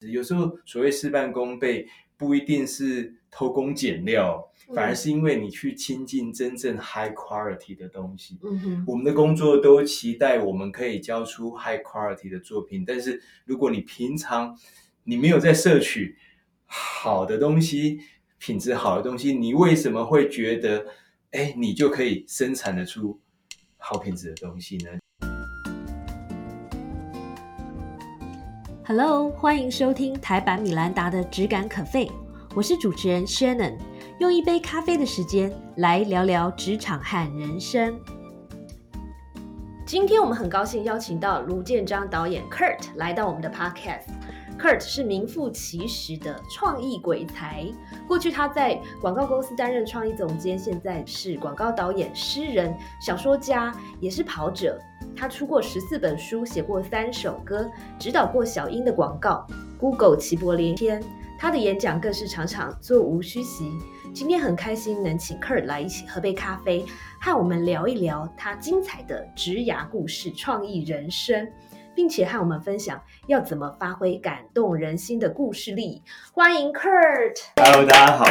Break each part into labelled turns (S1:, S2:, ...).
S1: 有时候所谓事半功倍，不一定是偷工减料，反而是因为你去亲近真正 high quality 的东西。
S2: 嗯哼，
S1: 我们的工作都期待我们可以交出 high quality 的作品，但是如果你平常你没有在摄取好的东西、品质好的东西，你为什么会觉得，哎，你就可以生产得出好品质的东西呢
S2: ？Hello，欢迎收听台版米兰达的质感可废，我是主持人 Shannon，用一杯咖啡的时间来聊聊职场和人生。今天我们很高兴邀请到卢建章导演 Kurt 来到我们的 Podcast。Kurt 是名副其实的创意鬼才，过去他在广告公司担任创意总监，现在是广告导演、诗人、小说家，也是跑者。他出过十四本书，写过三首歌，指导过小英的广告，Google 齐柏林天。他的演讲更是常常座无虚席。今天很开心能请 Kurt 来一起喝杯咖啡，和我们聊一聊他精彩的职涯故事、创意人生，并且和我们分享要怎么发挥感动人心的故事力。欢迎 Kurt。
S1: Hello，大家好。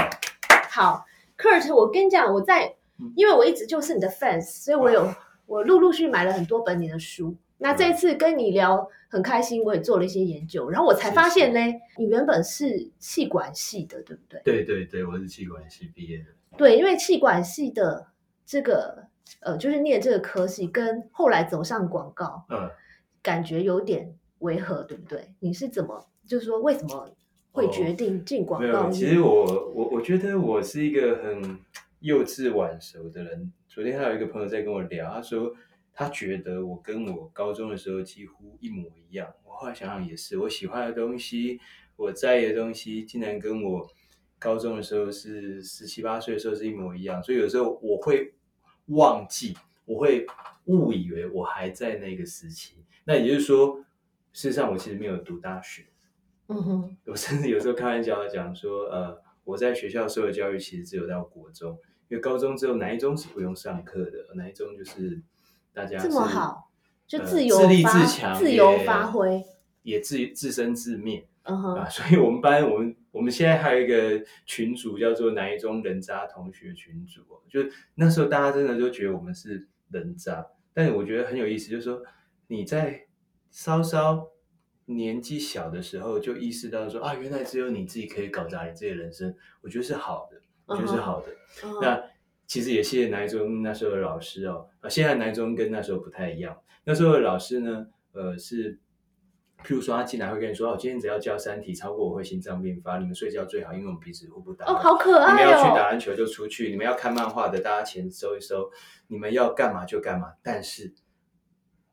S2: 好，Kurt，我跟你讲，我在，因为我一直就是你的 fans，所以我有 我陆陆续买了很多本你的书。那这次跟你聊很开心，我也做了一些研究，然后我才发现呢，你原本是气管系的，对不对？
S1: 对对对，我是气管系毕业的。
S2: 对，因为气管系的这个呃，就是念这个科系，跟后来走上广告，
S1: 嗯，
S2: 感觉有点违和，对不对？你是怎么，就是说为什么会决定进广告业？
S1: 哦没有，其实我我我觉得我是一个很幼稚晚熟的人。昨天还有一个朋友在跟我聊，他说他觉得我跟我高中的时候几乎一模一样。我后来想想也是，我喜欢的东西，我在意的东西，竟然跟我高中的时候是十七八岁的时候是一模一样。所以有时候我会忘记，我会误以为我还在那个时期。那也就是说，事实上我其实没有读大学。
S2: 嗯哼，
S1: 我甚至有时候开玩笑的讲说，呃，我在学校受的教育其实只有到国中，因为高中只有哪一中是不用上课的，哪一中就是大家
S2: 这么好，就
S1: 呃
S2: 自由
S1: 自立自强，
S2: 自由发挥。
S1: 也自自生自灭啊。所以我们班我们我们现在还有一个群组叫做哪一中人渣同学群组哦，就那时候大家真的都觉得我们是人渣，但是我觉得很有意思，就是说你在稍稍年纪小的时候就意识到说啊，原来只有你自己可以搞砸你自己的人生，我觉得是好的，我觉得是好的。那其实也谢谢南一中那时候的老师哦，啊，现在南一中跟那时候不太一样。那时候的老师呢，呃，是，譬如说他进来会跟你说，哦，今天只要教三题，超过我会心脏病发，你们睡觉最好，因为我们彼此互不打
S2: 哦，
S1: 扰。
S2: 好可
S1: 你们要去打
S2: 哦。
S1: 篮球就出去，你们要看漫画的，大家钱收一收，你们要干嘛就干嘛，但是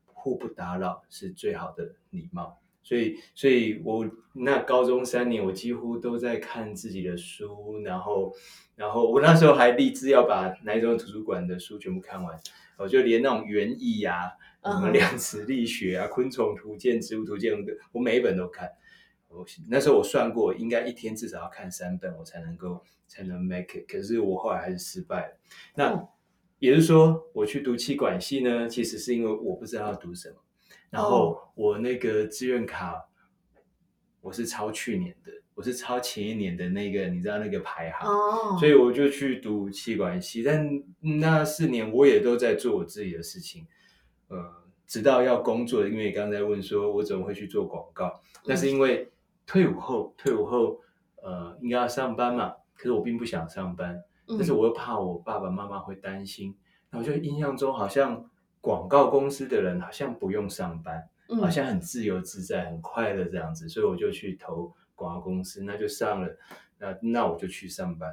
S1: 互不打扰是最好的礼貌。所以，所以我那高中三年，我几乎都在看自己的书，然后，然后我那时候还立志要把南一中图书馆的书全部看完，我就连那种园艺呀、
S2: 嗯哼
S1: 什么量子力学啊、昆虫图鉴、植物图鉴，我每一本都看。我那时候我算过，应该一天至少要看三本，我才能够才能 make it。可是我后来还是失败了。那、
S2: 嗯
S1: 也就是说，我去读气管系呢，其实是因为我不知道要读什么。然后我那个志愿卡，我是抄去年的，我是抄前一年的那个，你知道那个排行。
S2: 哦，
S1: 所以我就去读气管系，但那四年我也都在做我自己的事情，呃，直到要工作，因为你刚才问说我怎么会去做广告，那是因为退伍后，退伍后，呃，应该要上班嘛，可是我并不想上班，
S2: 嗯。
S1: 但是我又怕我爸爸妈妈会担心，那我就印象中好像广告公司的人好像不用上班，
S2: 嗯。
S1: 好像很自由自在、很快乐这样子，所以我就去投广告公司，那就上了，那那我就去上班，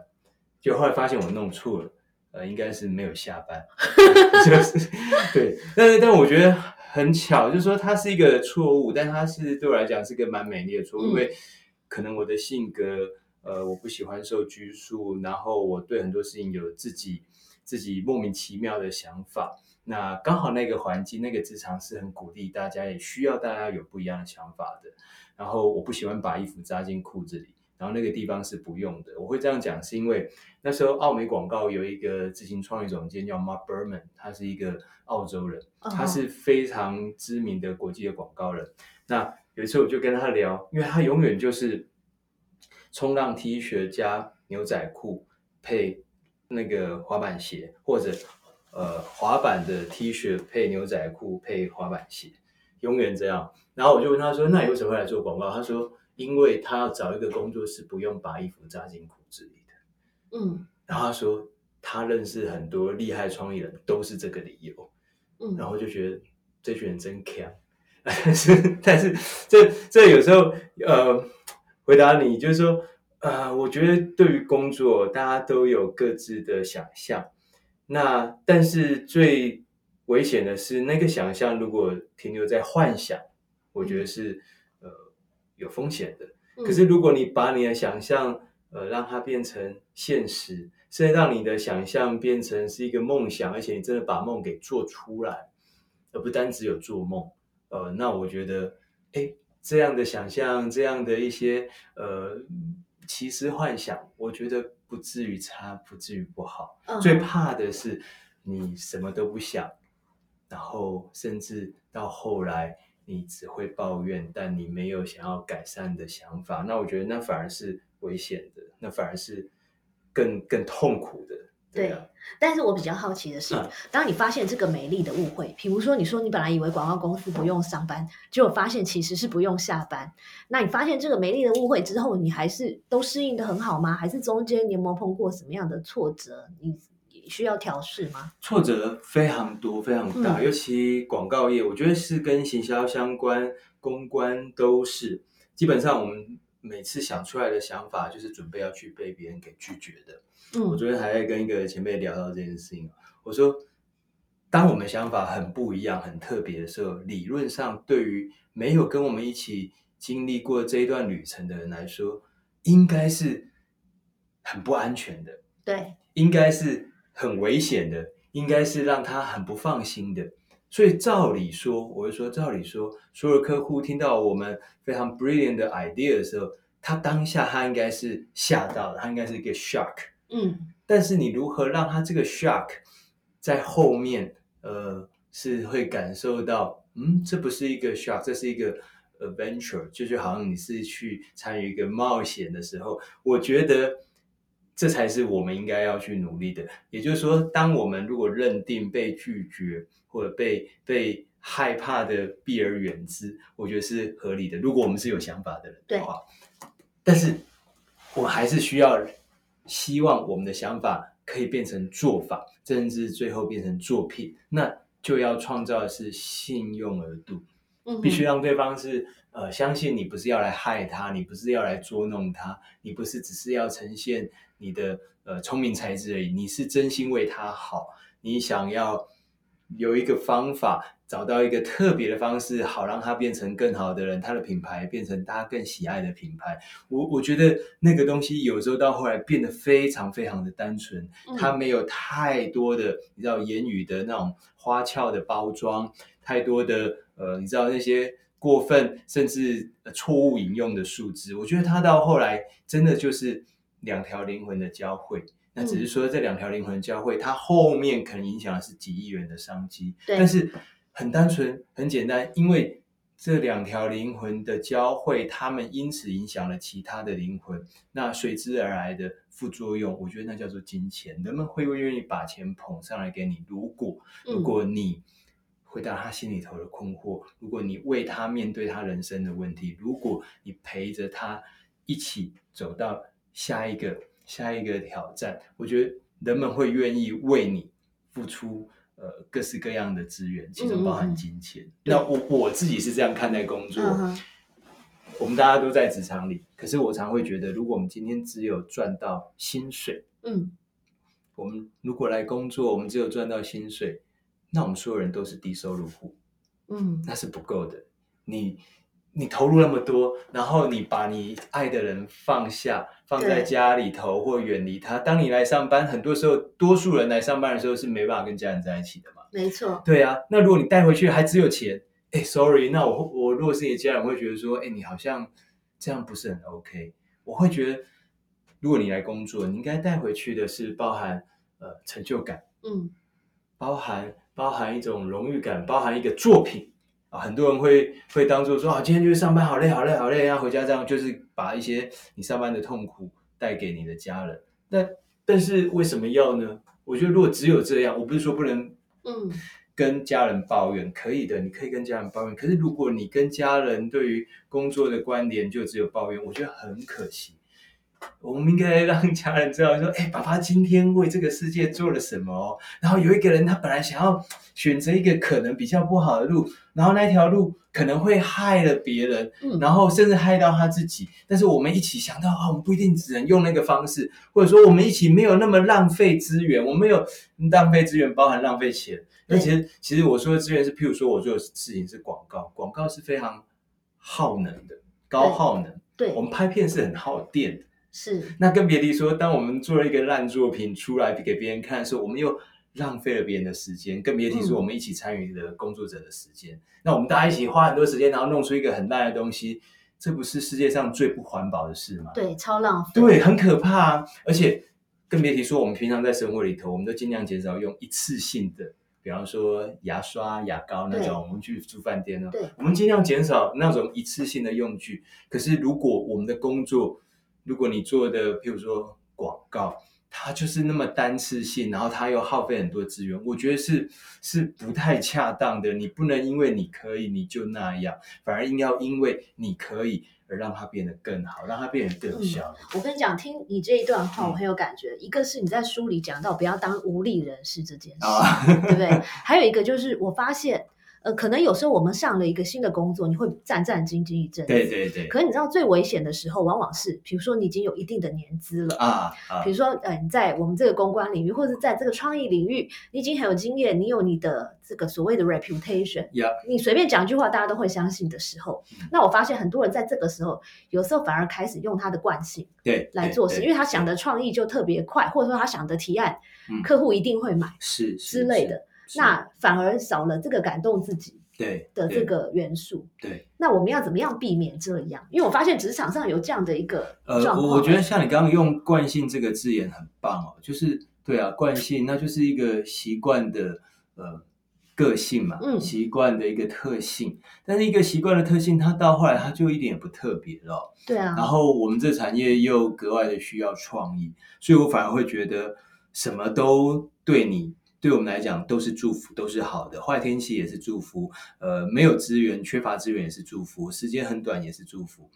S1: 结果后来发现我弄错了，呃，应该是没有下班，就是对，但是但我觉得很巧，就是说它是一个错误，但它是对我来讲是个蛮美丽的错误，
S2: 嗯。
S1: 因为可能我的性格，呃，我不喜欢受拘束，然后我对很多事情有自己自己莫名其妙的想法。那刚好那个环境，那个职场是很鼓励大家，也需要大家有不一样的想法的。然后我不喜欢把衣服扎进裤子里，然后那个地方是不用的。我会这样讲，是因为那时候奥美广告有一个执行创意总监叫 Mark Berman，他是一个澳洲人，
S2: 哦
S1: 他是非常知名的国际的广告人。那有一次我就跟他聊，因为他永远就是冲浪 T 恤加牛仔裤配那个滑板鞋，或者呃滑板的 T 恤配牛仔裤配滑板鞋，永远这样。然后我就问他说：“那你为什么会来做广告？”他说：“因为他要找一个工作室，不用把衣服扎进裤子里的。”
S2: 嗯
S1: 然后他说他认识很多厉害创意人，都是这个理由。
S2: 嗯，
S1: 然后就觉得这群人真强，但是但是这这有时候呃，回答你就是说呃，我觉得对于工作大家都有各自的想象，那但是最危险的是那个想象如果停留在幻想，我觉得是呃有风险的。
S2: 嗯
S1: 可是如果你把你的想象，呃，让它变成现实，甚至让你的想象变成是一个梦想，而且你真的把梦给做出来，而不单只有做梦，呃，那我觉得，哎，这样的想象，这样的一些呃奇思幻想，我觉得不至于差，不至于不好。
S2: 嗯
S1: 最怕的是你什么都不想，然后甚至到后来你只会抱怨，但你没有想要改善的想法，那我觉得那反而是危险的，那反而是更更痛苦的。对啊，
S2: 但是我比较好奇的是，
S1: 嗯
S2: 当你发现这个美丽的误会，比如说你说你本来以为广告公司不用上班，结果发现其实是不用下班，那你发现这个美丽的误会之后，你还是都适应的很好吗？还是中间你有没有碰过什么样的挫折？你需要调试吗？
S1: 挫折非常多，非常大，
S2: 嗯
S1: 尤其广告业，我觉得是跟行销相关、公关都是。基本上我们每次想出来的想法，就是准备要去被别人给拒绝的。我
S2: 嗯
S1: 昨天还在跟一个前辈聊到这件事情，我说，当我们想法很不一样、很特别的时候，理论上对于没有跟我们一起经历过这一段旅程的人来说，应该是很不安全的。
S2: 对，
S1: 应该是很危险的，应该是让他很不放心的。所以照理说，我就说，照理说，所有客户听到我们非常 brilliant 的 idea 的时候，他当下他应该是吓到了，他应该是一个 shock。
S2: 嗯
S1: 但是你如何让他这个 shock 在后面，呃，是会感受到，嗯，这不是一个 shock，这是一个 adventure，就是好像你是去参与一个冒险的时候，我觉得这才是我们应该要去努力的。也就是说，当我们如果认定被拒绝或者被被害怕的避而远之，我觉得是合理的。如果我们是有想法的人
S2: 对
S1: 的话，但是我还是需要希望我们的想法可以变成做法，甚至最后变成作品，那就要创造的是信用额度，
S2: 嗯，
S1: 必须让对方是呃相信你不是要来害他，你不是要来捉弄他，你不是只是要呈现你的呃聪明才智而已，你是真心为他好，你想要有一个方法，找到一个特别的方式，好让他变成更好的人，他的品牌变成大家更喜爱的品牌。我我觉得那个东西有时候到后来变得非常非常的单纯，
S2: 嗯
S1: 它没有太多的你知道言语的那种花俏的包装，太多的呃你知道那些过分甚至呃错误引用的数字。我觉得它到后来真的就是两条灵魂的交汇。那只是说这两条灵魂交汇，它后面可能影响的是几亿元的商机，
S2: 对。
S1: 但是很单纯、很简单，因为这两条灵魂的交汇，他们因此影响了其他的灵魂，那随之而来的副作用，我觉得那叫做金钱。人们会不会愿意把钱捧上来给你？如果
S2: 嗯。
S1: 如果你回答他心里头的困惑，如果你为他面对他人生的问题，如果你陪着他一起走到下一个下一个挑战，我觉得人们会愿意为你付出呃各式各样的资源，其中包含
S2: 嗯嗯嗯
S1: 金钱。
S2: 对
S1: 那我我自己是这样看待工作。
S2: 嗯
S1: 我们大家都在职场里，可是我常会觉得，如果我们今天只有赚到薪水，
S2: 嗯
S1: 我们如果来工作，我们只有赚到薪水，那我们所有人都是低收入户，
S2: 嗯
S1: 那是不够的。你你投入那么多，然后你把你爱的人放下，放在家里头或远离他。当你来上班，很多时候多数人来上班的时候是没办法跟家人在一起的嘛。
S2: 没错，
S1: 对啊，那如果你带回去还只有钱，哎，sorry，那我我如果是你的家人，我会觉得说，哎，你好像这样不是很 OK。我会觉得，如果你来工作，你应该带回去的是包含呃成就感，
S2: 嗯
S1: 包含包含一种荣誉感，包含一个作品，啊，很多人会会当做说啊，今天就是上班好累好累好累，然后回家这样就是把一些你上班的痛苦带给你的家人。那但是为什么要呢？我觉得如果只有这样，我不是说不能
S2: 嗯
S1: 跟家人抱怨，可以的，你可以跟家人抱怨。可是如果你跟家人对于工作的关联就只有抱怨，我觉得很可惜。我们应该让家人知道说，哎，爸爸今天为这个世界做了什么哦。然后有一个人，他本来想要选择一个可能比较不好的路，然后那条路可能会害了别人，
S2: 嗯，
S1: 然后甚至害到他自己。但是我们一起想到啊，我们不一定只能用那个方式，或者说我们一起没有那么浪费资源，我们没有浪费资源，包含浪费钱。那其实，其实我说的资源是，譬如说我做的事情是广告，广告是非常耗能的，高耗能。
S2: 对
S1: 我，们拍片是很耗电的。
S2: 是
S1: 那更别提说，当我们做了一个烂作品出来给别人看的时候，我们又浪费了别人的时间，更别提说
S2: 嗯
S1: 我们一起参与的工作者的时间。那我们大家一起花很多时间，然后弄出一个很烂的东西，这不是世界上最不环保的事吗？
S2: 对，超浪费。
S1: 对，很可怕啊！而且更别提说，我们平常在生活里头，我们都尽量减少用一次性的，比方说牙刷、牙膏那
S2: 对
S1: 种。我们去住饭店呢，
S2: 对
S1: 我们尽量减少那种一次性的用具。可是如果我们的工作，如果你做的，譬如说广告，它就是那么单次性，然后它又耗费很多资源，我觉得是是不太恰当的。你不能因为你可以你就那样，反而要因为你可以而让它变得更好，让它变得更有
S2: 嗯
S1: 效率。
S2: 我跟你讲，听你这一段话，
S1: 嗯
S2: 我很有感觉。一个是你在书里讲到不要当无力人士这件事，
S1: 啊，
S2: 对不对？还有一个就是我发现，呃，可能有时候我们上了一个新的工作，你会战战兢兢一阵子。
S1: 对对对，
S2: 可是你知道最危险的时候，往往是，比如说你已经有一定的年资了。
S1: 啊啊。
S2: 比，如说，呃，你在我们这个公关领域，或者是在这个创意领域，你已经很有经验，你有你的这个所谓的 reputation，
S1: 呀，
S2: 你随便讲一句话，大家都会相信的时候，
S1: 嗯。
S2: 那我发现很多人在这个时候，有时候反而开始用他的惯性
S1: 对，
S2: 来做事，因为他想的创意就特别快，或者说他想的提案，
S1: 嗯。
S2: 客户一定会买
S1: 是
S2: 之类，的，
S1: 是
S2: 那反而少了这个感动自己
S1: 对对
S2: 的这个元素。
S1: 对。
S2: 那我们要怎么样避免这样？因为我发现职场上有这样的一个
S1: 呃，我我觉得像你刚刚用惯性这个字眼很棒哦，就是对啊，惯性那就是一个习惯的呃个性嘛，
S2: 嗯
S1: 习惯的一个特性。但是一个习惯的特性，它到后来它就一点也不特别了哦。
S2: 对啊，
S1: 然后我们这产业又格外的需要创意，所以我反而会觉得什么都对你。对我们来讲都是祝福，都是好的。坏天气也是祝福，呃，没有资源、缺乏资源也是祝福，时间很短也是祝福，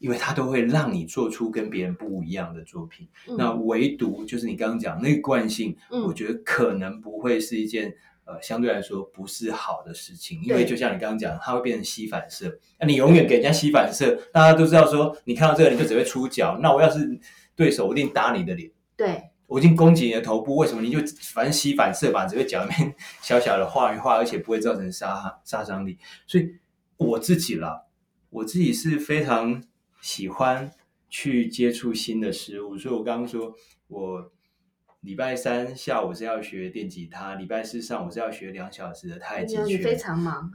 S1: 因为它都会让你做出跟别人不一样的作品。
S2: 嗯
S1: 那唯独就是你刚刚讲那个惯性，
S2: 嗯
S1: 我觉得可能不会是一件呃相对来说不是好的事情，因为就像你刚刚讲，它会变成吸反射。那你永远给人家吸反射，大家都知道说，你看到这个你就只会出脚。那我要是对手，我一定打你的脸。
S2: 对
S1: 我已经攻击你的头部，为什么你就反正吸反射吧，只会脚里面小小的画一画，而且不会造成杀杀伤力。所以我自己啦，我自己是非常喜欢去接触新的事物，所以我刚刚说我礼拜三下午是要学电吉他，礼拜四上午是要学两小时的太极拳。
S2: 你非常忙，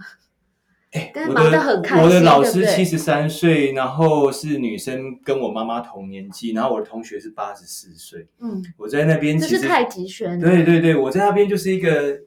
S1: 哎
S2: 但是忙
S1: 我的
S2: 得很开
S1: 我的老师七十三岁，然后是女生，跟我妈妈同年纪，然后我的同学是八十四岁。
S2: 嗯，
S1: 我在那边其实
S2: 这是太极拳，
S1: 对对对，我在那边就是一个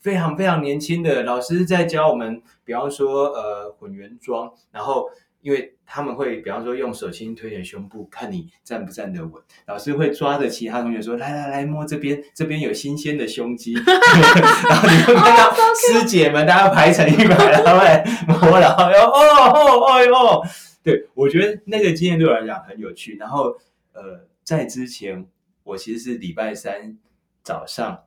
S1: 非常非常年轻的老师在教我们，比方说呃混元桩，然后因为他们会比方说用手轻轻推着胸部，看你站不站得稳，老师会抓着其他同学说来来来摸这边，这边有新鲜的胸肌，然后你会看到师姐们大家排成一排，然后来摸，然后要哦哦哦哟，对我觉得那个经验对我来讲很有趣，然后呃在之前我其实是礼拜三早上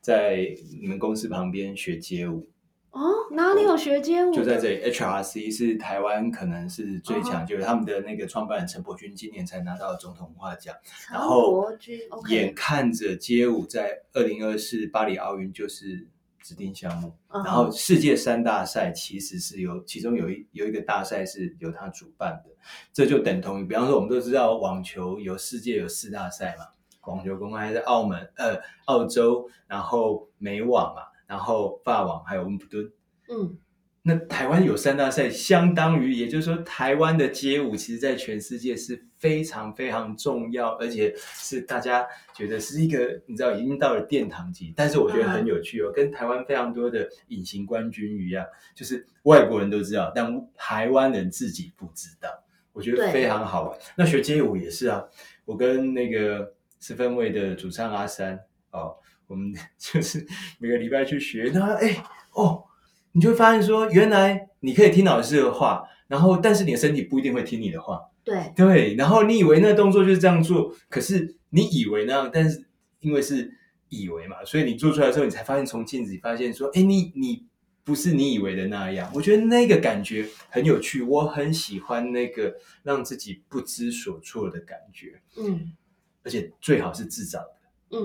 S1: 在你们公司旁边学街舞，
S2: 哦，哪里有学街舞？
S1: 就在这里。HRC 是台湾可能是最
S2: 哦
S1: 强，就是他们的那个创办人陈柏君今年才拿到总统文化奖，
S2: 陈
S1: 然后眼看着街舞在二零二四巴黎奥运就是指定项目，
S2: 嗯
S1: 然后世界三大赛其实是由其中有一有一个大赛是由他主办的，这就等同于，比方说我们都知道网球有世界有四大赛嘛，网球公开在澳门、呃澳洲，然后美网嘛，然后法网还有温布顿。
S2: 嗯，
S1: 那台湾有三大赛，相当于也就是说，台湾的街舞其实在全世界是非常非常重要，而且是大家觉得是一个你知道已经到了殿堂级。但是我觉得很有趣哦，跟台湾非常多的隐形冠军一样，就是外国人都知道，但台湾人自己不知道。我觉得非常好玩。那学街舞也是啊，我跟那个四分位的主唱阿三哦，我们 就是每个礼拜去学。那哎哦。你就会发现说，原来你可以听老师的话，然后但是你的身体不一定会听你的话。
S2: 对
S1: 对，然后你以为那动作就是这样做，可是你以为那样，但是因为是以为嘛，所以你做出来的时候，你才发现从镜子里发现说，哎，你你不是你以为的那样。我觉得那个感觉很有趣，我很喜欢那个让自己不知所措的感觉。嗯，而且最好是自找的。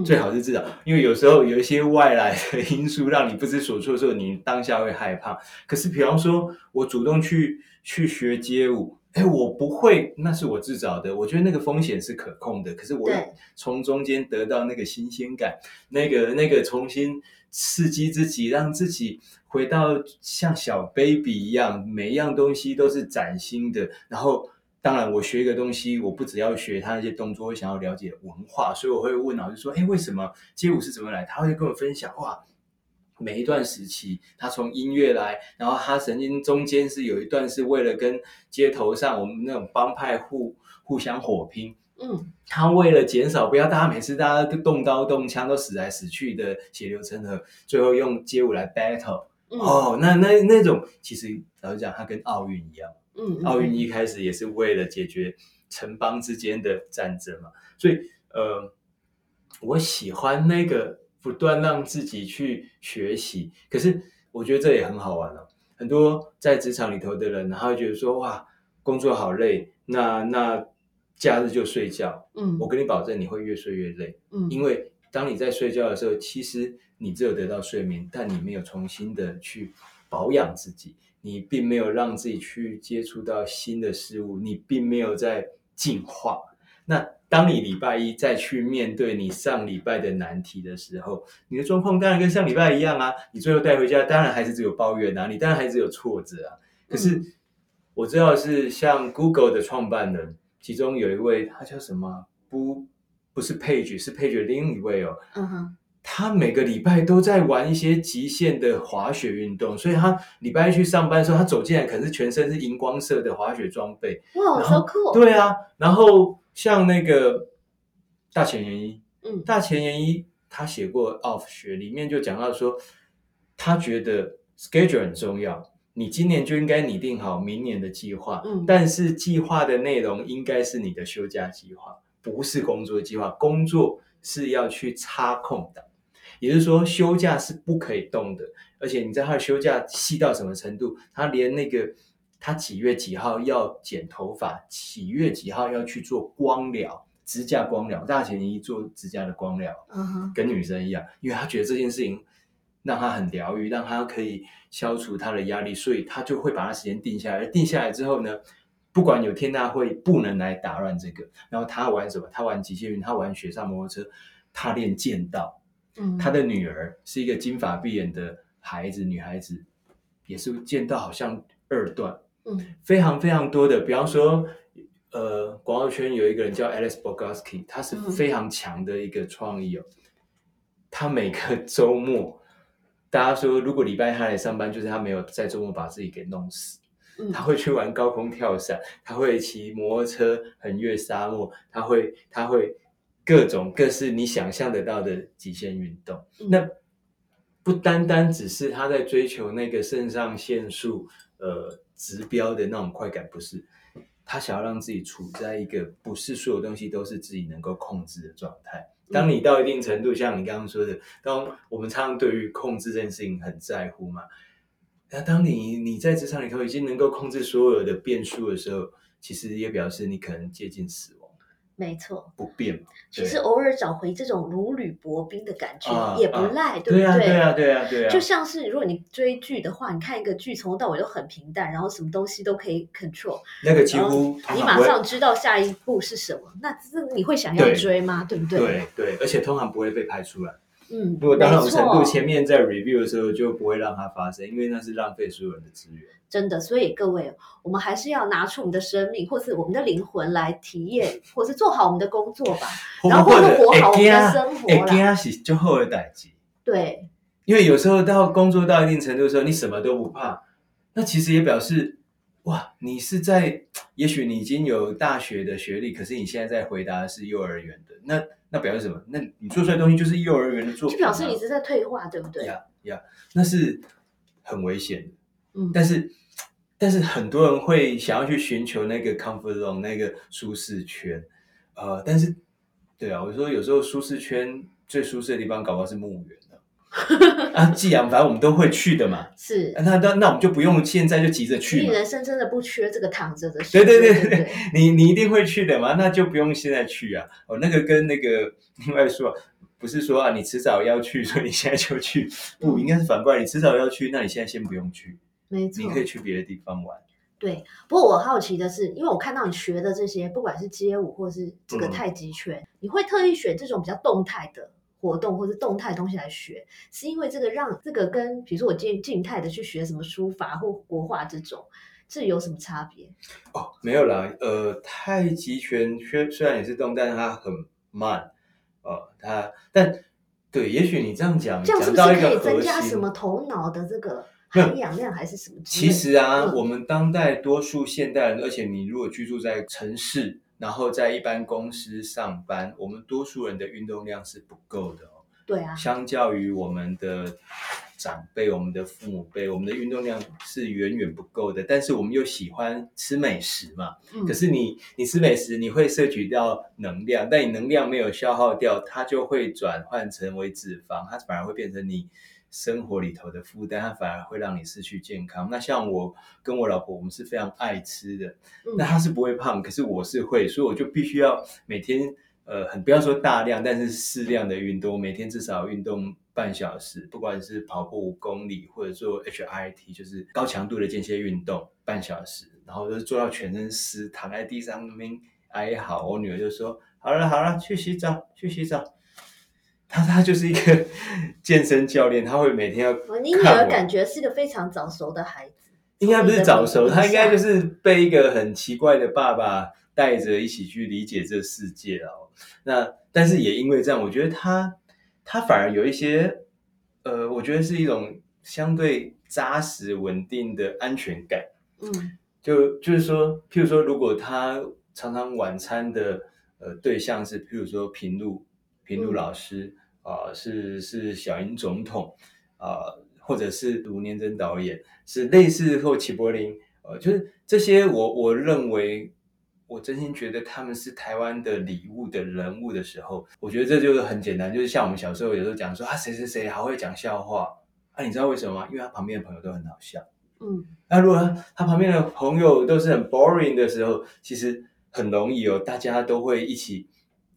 S1: 最好是至少，因为有时候有一些外来的因素让你不知所措的时候，你当下会害怕。可是，比方说我主动去去学街舞，哎，我不会，那是我自找的。我觉得那个风险是可控的。可是我从中间得到那个新鲜感，那个那个重新刺激自己，让自己回到像小 baby 一样，每一样东西都是崭新的，然后。当然，我学一个东西，我不只要学他那些动作，我想要了解文化，所以我会问老师说：“哎，为什么街舞是怎么来？”他会跟我分享：“哇，每一段时期，他从音乐来，然后他曾经中间是有一段是为了跟街头上我们那种帮派互互相火拼，嗯，他为了减少不要大家每次大家都动刀动枪都死来死去的血流成河，最后用街舞来 battle。哦，那那那种其实老实讲，它跟奥运一样。”嗯，奥运一开始也是为了解决城邦之间的战争嘛，所以呃，我喜欢那个不断让自己去学习，可是我觉得这也很好玩哦。很多在职场里头的人，他会觉得说哇，工作好累，那那假日就睡觉。嗯，我跟你保证，你会越睡越累。嗯，因为当你在睡觉的时候，其实你只有得到睡眠，但你没有重新的去保养自己。你并没有让自己去接触到新的事物，你并没有在进化。那当你礼拜一再去面对你上礼拜的难题的时候，你的状况当然跟上礼拜一样啊。你最后带回家，当然还是只有抱怨啊，你当然还是有挫折啊。可是我知道是像 Google 的创办人，其中有一位他叫什么？不，不是 Page，是 Page 另一位哦。嗯哼。他每个礼拜都在玩一些极限的滑雪运动，所以他礼拜一去上班的时候，他走进来可能是全身是荧光色的滑雪装备。
S2: 哇，好酷！
S1: 对啊，然后像那个大前研一，嗯，大前研一他写过 off 学，里面就讲到说，他觉得 schedule 很重要，你今年就应该拟定好明年的计划，嗯，但是计划的内容应该是你的休假计划，不是工作计划，工作是要去插空的。也就是说，休假是不可以动的，而且你知道他的休假细到什么程度？他连那个他几月几号要剪头发，几月几号要去做光疗、指甲光疗，大前一做指甲的光疗，跟女生一样，因为他觉得这件事情让他很疗愈，让他可以消除他的压力，所以他就会把他时间定下来。定下来之后呢，不管有天大会，不能来打乱这个。然后他玩什么？他玩极限运，他玩雪上摩托车，他练剑道。嗯他的女儿是一个金发碧眼的孩子，女孩子也是剑道好像二段，嗯，非常非常多的，比方说，呃，广告圈有一个人叫 Alice Bogoski，他是非常强的一个创意哦。他每个周末，大家说如果礼拜他来上班，就是他没有在周末把自己给弄死。他会去玩高空跳伞，他会骑摩托车横越沙漠，他会他会。各种各式你想象得到的极限运动，那不单单只是他在追求那个肾上腺素呃指标的那种快感，不是他想要让自己处在一个不是所有东西都是自己能够控制的状态。当你到一定程度，像你刚刚说的，当我们常常对于控制这件事情很在乎嘛，那当你你在职场里头已经能够控制所有的变数的时候，其实也表示你可能接近死亡。
S2: 没错，
S1: 不变。
S2: 其实偶尔找回这种如履薄冰的感觉也不赖，对不对？对
S1: 啊，对啊，对啊，对啊。
S2: 就像是如果你追剧的话，你看一个剧从头到尾都很平淡，然后什么东西都可以 control，
S1: 那个几乎
S2: 你马上知道下一步是什么，那这你会想要追吗？对不对？
S1: 对对，而且通常不会被拍出来。
S2: 嗯，
S1: 如果到那种程度，前面在 review 的时候就不会让它发生，因为那是浪费所有人的资源。
S2: 真的，所以各位，我们还是要拿出我们的生命，或是我们的灵魂来体验，或是做好我们的工作吧。然后
S1: 或者
S2: 活好我们的生活
S1: 惊
S2: 啦。
S1: 会惊是就好的代志。
S2: 对，
S1: 因为有时候到工作到一定程度的时候，你什么都不怕，那其实也表示，哇，你是在，也许你已经有大学的学历，可是你现在在回答的是幼儿园的，那那表示什么？那你做出来的东西就是幼儿园的作品、啊，
S2: 就表示你是在退化，对不对？
S1: 呀呀，那是很危险的。
S2: 嗯，
S1: 但是，但是很多人会想要去寻求那个 comfort zone 那个舒适圈，呃，但是，对啊，我说有时候舒适圈最舒适的地方，搞不好是墓园啊。啊，既然反正我们都会去的嘛，
S2: 是。
S1: 那那那我们就不用现在就急着去嘛。
S2: 以人生真的不缺这个躺着的时
S1: 对。对对对你你一定会去的嘛，那就不用现在去啊。哦，那个跟那个另外说，不是说啊，你迟早要去，所以你现在就去，不，应该是反过来，你迟早要去，那你现在先不用去，
S2: 没错
S1: 你。可以去别的地方玩。
S2: 对，不过我好奇的是，因为我看到你学的这些，不管是街舞或是这个
S1: 嗯
S2: 太极拳，你会特意选这种比较动态的活动或是动态的东西来学，是因为这个让这个跟比如说我静静态的去学什么书法或国画这种，这有什么差别？
S1: 哦，没有啦，呃，太极拳虽虽然也是动，但是它很慢，呃，它但对，也许你这样讲，
S2: 这样是
S1: 讲到
S2: 不是可以
S1: 一个
S2: 增加什么头脑的这个含氧量还是什么
S1: 其
S2: 的？
S1: 实啊，
S2: 嗯
S1: 我们当代多数现代人，而且你如果居住在城市，然后在一般公司上班，我们多数人的运动量是不够的哦。
S2: 对啊，
S1: 相较于我们的长辈、我们的父母辈，我们的运动量是远远不够的。但是我们又喜欢吃美食嘛，
S2: 嗯
S1: 可是你你吃美食，你会摄取到能量，但你能量没有消耗掉，它就会转换成为脂肪，它反而会变成你生活里头的负担，它反而会让你失去健康。那像我跟我老婆，我们是非常爱吃的，那
S2: 嗯
S1: 她是不会胖，可是我是会，所以我就必须要每天呃，很不要说大量，但是适量的运动，每天至少运动半小时，不管是跑步五公里，或者做 HIIT，就是高强度的间歇运动半小时，然后就是做到全身湿，躺在地上那边哀嚎。我女儿就说：“好了好了，去洗澡，去洗澡。”她她就是一个 健身教练，他会每天要
S2: 哦你女
S1: 看我
S2: 儿感觉是个非常早熟的孩子，
S1: 应该不是早熟，他应该就
S2: 是
S1: 是被一个很奇怪的爸爸带着一起去理解这世界哦。那但是也因为这样，我觉得他他反而有一些呃，我觉得是一种相对扎实稳定的安全感。
S2: 嗯
S1: 就就是说，譬如说，如果他常常晚餐的呃对象是，譬如说平路平路
S2: 嗯
S1: 老师啊、是是小英总统啊、或者是卢念真导演，是类似或齐柏林，呃，就是这些我我认为。我真心觉得他们是台湾的礼物的人物的时候，我觉得这就是很简单，就是像我们小时候有时候讲说啊，谁谁谁好会讲笑话，啊，你知道为什么吗？因为他旁边的朋友都很好笑。
S2: 嗯
S1: 那如果他他旁边的朋友都是很 boring 的时候，其实很容易哦，大家都会一起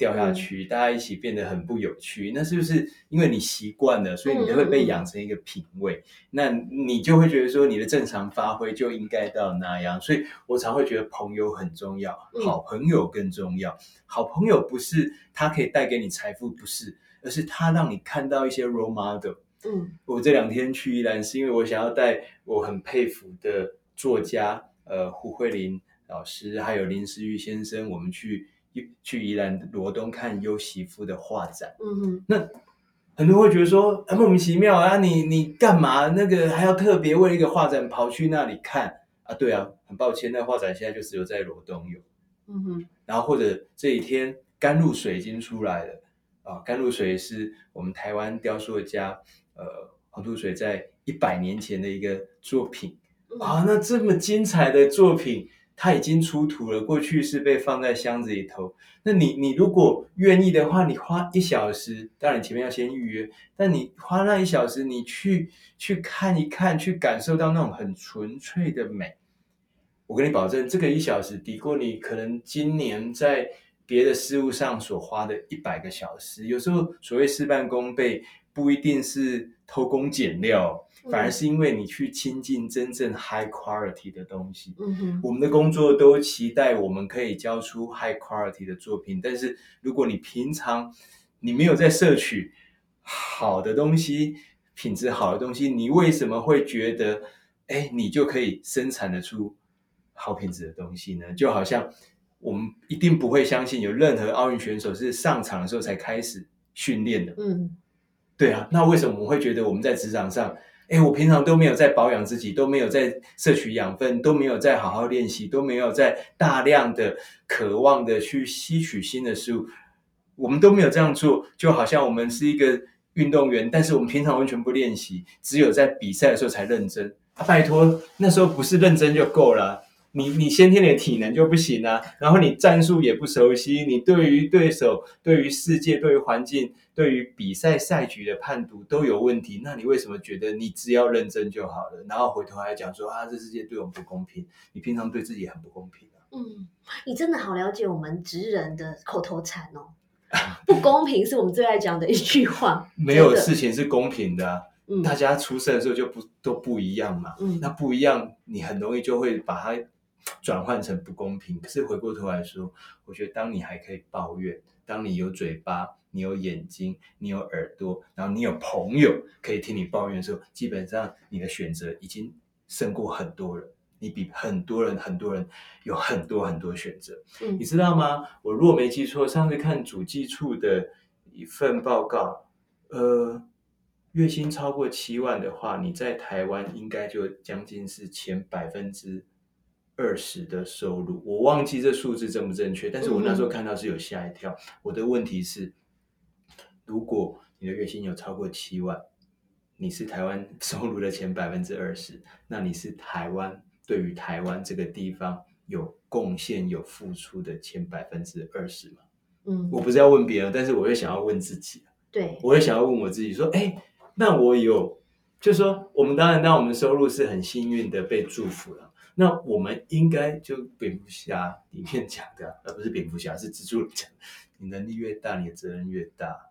S1: 掉下去，大家一起变得很不有趣。那是不是因为你习惯了，所以你就会被养成一个品味？那你就会觉得说你的正常发挥就应该到那样。所以我常会觉得朋友很重要，
S2: 嗯
S1: 好朋友更重要。好朋友不是他可以带给你财富，不是，而是他让你看到一些 role model。
S2: 嗯
S1: 我这两天去宜兰，是因为我想要带我很佩服的作家，呃，胡慧琳老师，还有林思玉先生，我们去去宜兰罗东看优媳妇的画展。
S2: 嗯哼
S1: 那很多人会觉得说，啊、莫名其妙啊，你你干嘛？那个还要特别为一个画展跑去那里看啊？对啊，很抱歉，那画展现在就只有在罗东有。
S2: 嗯哼
S1: 然后或者这几天甘露水已经出来了啊，甘露水是我们台湾雕塑家呃黄土水在一百年前的一个作品
S2: 嗯
S1: 啊，那这么精彩的作品，它已经出土了，过去是被放在箱子里头。那你你如果愿意的话，你花一小时，当然你前面要先预约，但你花那一小时，你去去看一看，去感受到那种很纯粹的美。我跟你保证，这个一小时抵过你可能今年在别的事物上所花的一百个小时。有时候所谓事半功倍，不一定是偷工减料，
S2: 嗯
S1: 反而是因为你去亲近真正 high quality 的东西。
S2: 嗯哼
S1: 我们的工作都期待我们可以交出 high quality 的作品，但是如果你平常你没有在摄取好的东西，品质好的东西，你为什么会觉得，哎，你就可以生产得出好品质的东西呢？就好像我们一定不会相信有任何奥运选手是上场的时候才开始训练的。
S2: 嗯，
S1: 对啊，那为什么我们会觉得我们在职场上，哎，我平常都没有在保养自己，都没有在摄取养分，都没有在好好练习，都没有在大量的渴望的去吸取新的事物，我们都没有这样做，就好像我们是一个运动员，但是我们平常完全不练习，只有在比赛的时候才认真。啊、拜托，那时候不是认真就够了。你你先天的体能就不行啊，然后你战术也不熟悉，你对于对手、对于世界、对于环境、对于比赛赛局的判读都有问题，那你为什么觉得你只要认真就好了？然后回头还讲说啊，这世界对我们不公平，你平常对自己很不公平啊。
S2: 嗯，你真的好了解我们职人的口头禅哦。不公平是我们最爱讲的一句话。
S1: 没有事情是公平的、啊，
S2: 嗯
S1: 大家出生的时候就不都不一样嘛。
S2: 嗯
S1: 那不一样，你很容易就会把它转换成不公平。可是回过头来说，我觉得当你还可以抱怨，当你有嘴巴、你有眼睛、你有耳朵，然后你有朋友可以听你抱怨的时候，基本上你的选择已经胜过很多人。你比很多人、很多人有很多很多选择。
S2: 嗯
S1: 你知道吗？我若没记错，上次看主计处的一份报告，呃，月薪超过七万的话，你在台湾应该就将近是前百分之二十的收入。我忘记这数字正不正确，但是我那时候看到是有吓一跳。我的问题是，如果你的月薪有超过七万，你是台湾收入的前百分之二十，那你是台湾对于台湾这个地方有贡献、有付出的前百分之二十吗？
S2: 嗯，
S1: 我不是要问别人，但是我会想要问自己，
S2: 对，
S1: 我也想要问我自己说，哎，那我有，就说我们当然，那我们的收入是很幸运的被祝福了，那我们应该就蝙蝠侠里面讲的，而不是蝙蝠侠，是蜘蛛人讲，你能力越大，你的责任越大。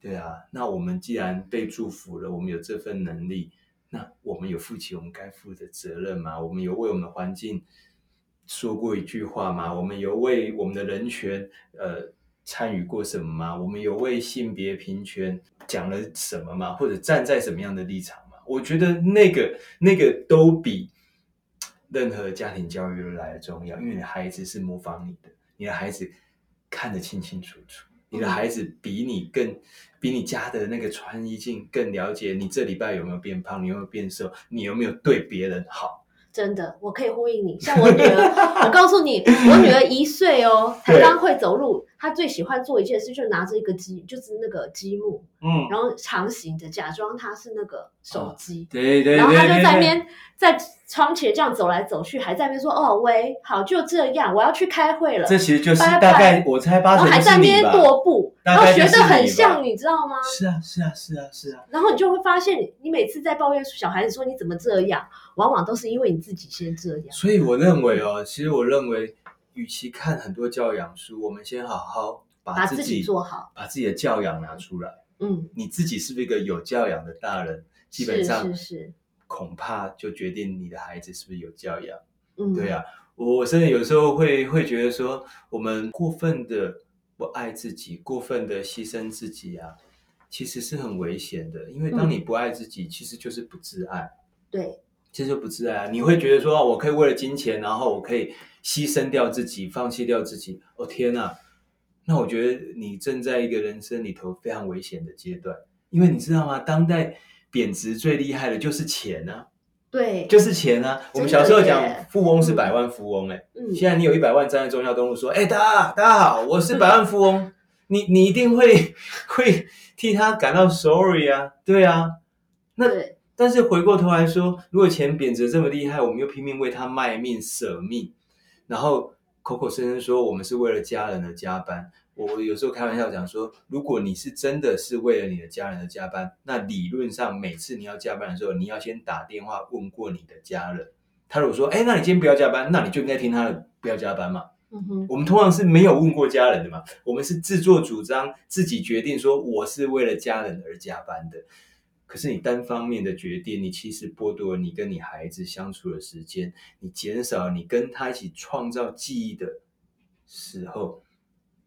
S1: 对啊，那我们既然被祝福了，我们有这份能力，那我们有负起我们该负的责任吗？我们有为我们的环境说过一句话吗？我们有为我们的人权呃参与过什么吗？我们有为性别平权讲了什么吗？或者站在什么样的立场吗？我觉得那个那个都比任何家庭教育都来的重要，因为你的孩子是模仿你的，你的孩子看得清清楚楚。你的孩子比你更，比你家的那个穿衣镜更了解你这礼拜有没有变胖，你有没有变瘦，你有没有对别人好。
S2: 真的，我可以呼应你。像我女儿，我告诉你，我女儿一岁哦，才
S1: 对
S2: 刚会走路，她最喜欢做一件事，就拿着一个积，就是那个积木，
S1: 嗯，
S2: 然后长形的，假装他是那个手机。
S1: 对对对
S2: 然后他就在那边在窗前这样走来走去，还在那边说：“哦，喂，好，就这样，我要去开会了。”
S1: 这其实就是大概我猜八
S2: 然后
S1: 成
S2: 还在那边。踱步，然后学得很像，你知道吗？
S1: 是啊是啊是啊是啊，
S2: 然后你就会发现，你每次在抱怨小孩子说你怎么这样，往往都是因为你自己先这样。
S1: 所以我认为哦，其实我认为，与其看很多教养书，我们先好好把
S2: 把自
S1: 己
S2: 做好，
S1: 把自己的教养拿出来。
S2: 嗯，
S1: 你自己是不是一个有教养的大人？基本上
S2: 是是，
S1: 恐怕就决定你的孩子是不是有教养。
S2: 嗯，
S1: 对啊，我我甚至有时候会会觉得说，我们过分的不爱自己，过分的牺牲自己啊，其实是很危险的。因为当
S2: 嗯
S1: 你不爱自己，其实就是不自爱，
S2: 对，
S1: 其实就不自爱啊。你会觉得说，哦我可以为了金钱，然后我可以牺牲掉自己，放弃掉自己。哦天哪，那我觉得你正在一个人生里头非常危险的阶段，因为你知道吗？当代贬值最厉害的就是钱啊。
S2: 对，
S1: 就是钱啊！我们小时候讲富翁是百万富翁、欸，
S2: 嗯，
S1: 现在你有一百万站在中孝东路说：“哎、大家大家好，我是百万富翁。你你一定会会替他感到 sorry 啊，对啊。那，但是回过头来说，如果钱贬值这么厉害，我们又拼命为他卖命舍命，然后口口声声说我们是为了家人而加班。我有时候开玩笑讲说，如果你是真的是为了你的家人而加班，那理论上每次你要加班的时候，你要先打电话问过你的家人。他如果说，哎，那你今天不要加班，那你就应该听他的，不要加班嘛。
S2: 嗯哼，
S1: 我们通常是没有问过家人的嘛，我们是自作主张，自己决定说我是为了家人而加班的。可是你单方面的决定，你其实剥夺了你跟你孩子相处的时间，你减少了你跟他一起创造记忆的时候，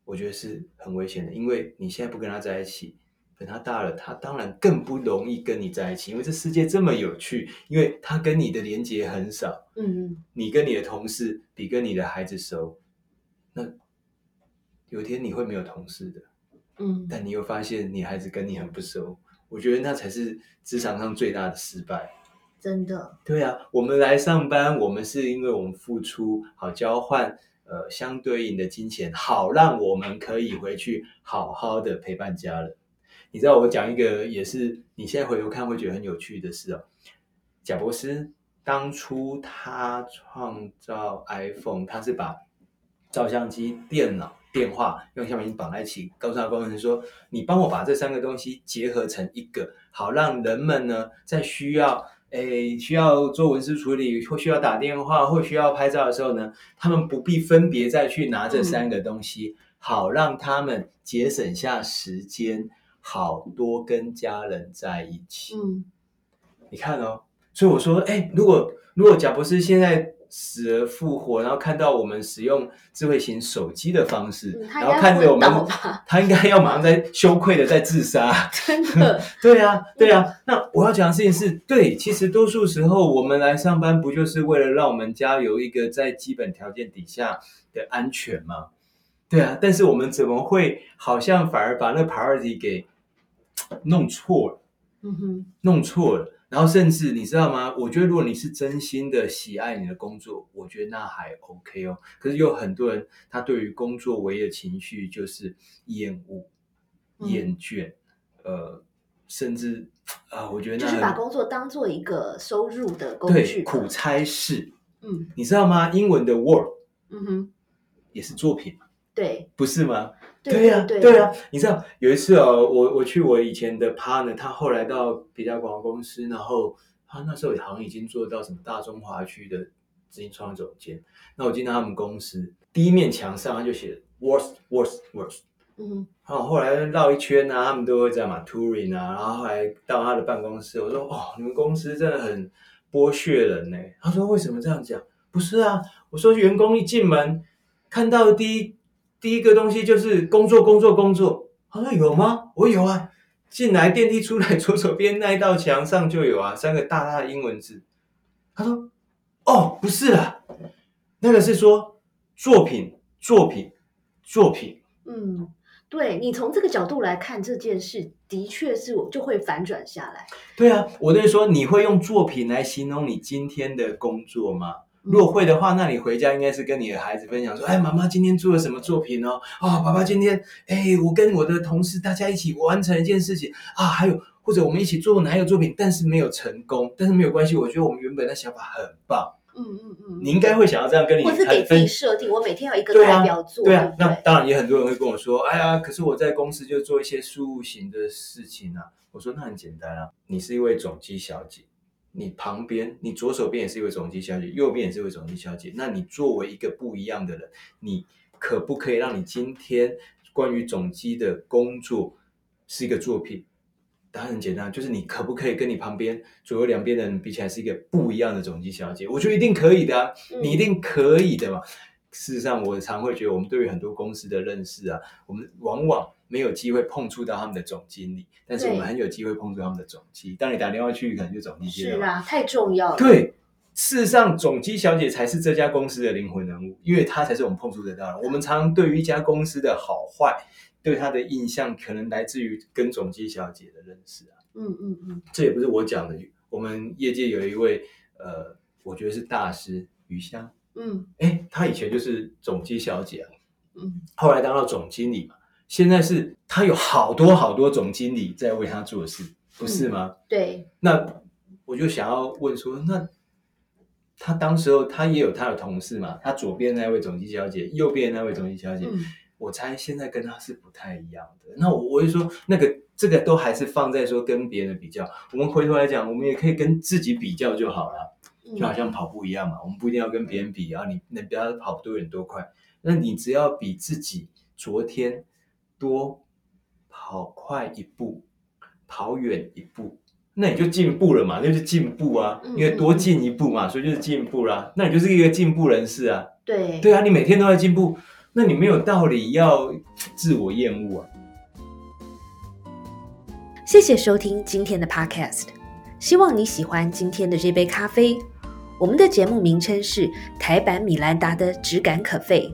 S1: 我觉得是很危险的，因为你现在不跟他在一起，等他大了，他当然更不容易跟你在一起，因为这世界这么有趣，因为他跟你的连接很少。
S2: 嗯
S1: 你跟你的同事比跟你的孩子熟，那有一天你会没有同事的，
S2: 嗯
S1: 但你又发现你孩子跟你很不熟，我觉得那才是职场上最大的失败。
S2: 真的，
S1: 对啊，我们来上班，我们是因为我们付出好交换呃相对应的金钱，好让我们可以回去好好的陪伴家人。你知道我讲一个也是你现在回头看会觉得很有趣的事哦，贾博士当初他创造 iPhone，他是把照相机、电脑、电话用橡皮筋绑在一起，告诉他工程师说：“你帮我把这三个东西结合成一个，好让人们呢在需要诶需要做文字处理或需要打电话或需要拍照的时候呢，他们不必分别再去拿这三个东西，好让他们节省下时间，好多跟家人在一起。
S2: 嗯
S1: 你看哦，所以我说，哎，如果如果贾博士现在死而复活，然后看到我们使用智慧型手机的方式，
S2: 嗯
S1: 然后看着我们，他应该要马上在羞愧的在自杀。
S2: 真的，
S1: 对啊，对啊。那我要讲的事情是，对，其实多数时候我们来上班，不就是为了让我们家有一个在基本条件底下的安全吗？对啊，但是我们怎么会好像反而把那 priority 给弄错了？
S2: 嗯哼，
S1: 弄错了，然后甚至你知道吗？我觉得如果你是真心的喜爱你的工作，我觉得那还 OK 哦。可是有很多人，他对于工作唯一的情绪就是厌恶、
S2: 嗯
S1: 厌倦，呃，甚至啊，我觉得那
S2: 就是把工作当做一个收入的工
S1: 对
S2: 具，
S1: 苦差事，
S2: 嗯
S1: 你知道吗？英文的 work
S2: 嗯哼，
S1: 也是作品，
S2: 对
S1: 不是吗？
S2: 对
S1: 呀、
S2: 对
S1: 对呀、你知道有一次哦，我我去我以前的 partner，他后来到别家广告公司，然后他那时候好像已经做到什么大中华区的执行创意总监。那我进到他们公司，第一面墙上他就写 worst worst worst。
S2: 嗯哼
S1: 然后后来绕一圈啊，他们都会这样嘛，touring 啊，然后后来到他的办公室，我说哦，你们公司真的很剥削人呢。他说为什么这样讲？不是啊，我说员工一进门看到第一第一个东西就是工作工作工作。他说有吗？我有啊，进来电梯出来左手边那一道墙上就有啊，三个大大的英文字。他说哦，不是啊，那个是说作品作品作品。
S2: 嗯，对你从这个角度来看这件事，的确是我就会反转下来。
S1: 对啊，我就是说，你会用作品来形容你今天的工作吗？
S2: 嗯
S1: 如果会的话，那你回家应该是跟你的孩子分享说：“哎，妈妈今天做了什么作品哦？啊、爸爸今天，哎，我跟我的同事大家一起完成一件事情啊，还有或者我们一起做哪一个作品，但是没有成功，但是没有关系，我觉得我们原本的想法很棒。
S2: 嗯嗯嗯，
S1: 你应该会想要这样跟你
S2: 或是给自己设定，我每天要一个代表作，
S1: 对啊？那当然也很多人会跟我说，哎呀，可是我在公司就做一些事务型的事情啊。我说那很简单啊，你是一位总机小姐，你旁边你左手边也是一位总机小姐，右边也是一位总机小姐。那你作为一个不一样的人，你可不可以让你今天关于总机的工作是一个作品？答案很简单，就是你可不可以跟你旁边左右两边的人比起来是一个不一样的总机小姐？我觉得一定可以的你一定可以的嘛。事实上，我常会觉得，我们对于很多公司的认识啊，我们往往没有机会碰触到他们的总经理，但是我们很有机会碰触他们的总机。当你打电话去，可能就总机接了。
S2: 是啊，太重要了。
S1: 对，事实上，总机小姐才是这家公司的灵魂人物，因为她才是我们碰触得到的。我们常常对于一家公司的好坏，对她的印象，可能来自于跟总机小姐的认识啊。
S2: 嗯嗯嗯，
S1: 这也不是我讲的，我们业界有一位呃，我觉得是大师余香。
S2: 嗯
S1: 哎，她以前就是总机小姐啊，
S2: 嗯
S1: 后来当到总经理嘛，现在是他有好多好多总经理在为他做事，不是吗？
S2: 对，
S1: 那我就想要问说，那他当时候他也有他的同事嘛，他左边那位总机小姐，右边那位总机小姐，
S2: 嗯
S1: 我猜现在跟他是不太一样的。那我我就说，那个这个都还是放在说跟别人比较，我们回头来讲，我们也可以跟自己比较就好了。
S2: 嗯
S1: 就好像跑步一样嘛，我们不一定要跟别人比啊，你你不要跑多远多快，那你只要比自己昨天多跑快一步，跑远一步，那你就进步了嘛，那就是进步啊，
S2: 嗯
S1: 因为多进一步嘛，所以就是进步啦，那你就是一个进步人士啊，
S2: 对
S1: 对啊，你每天都在进步，那你没有道理要自我厌恶啊。
S2: 谢谢收听今天的 Podcast，希望你喜欢今天的这杯咖啡。我们的节目名称是台版米兰达的质感可废，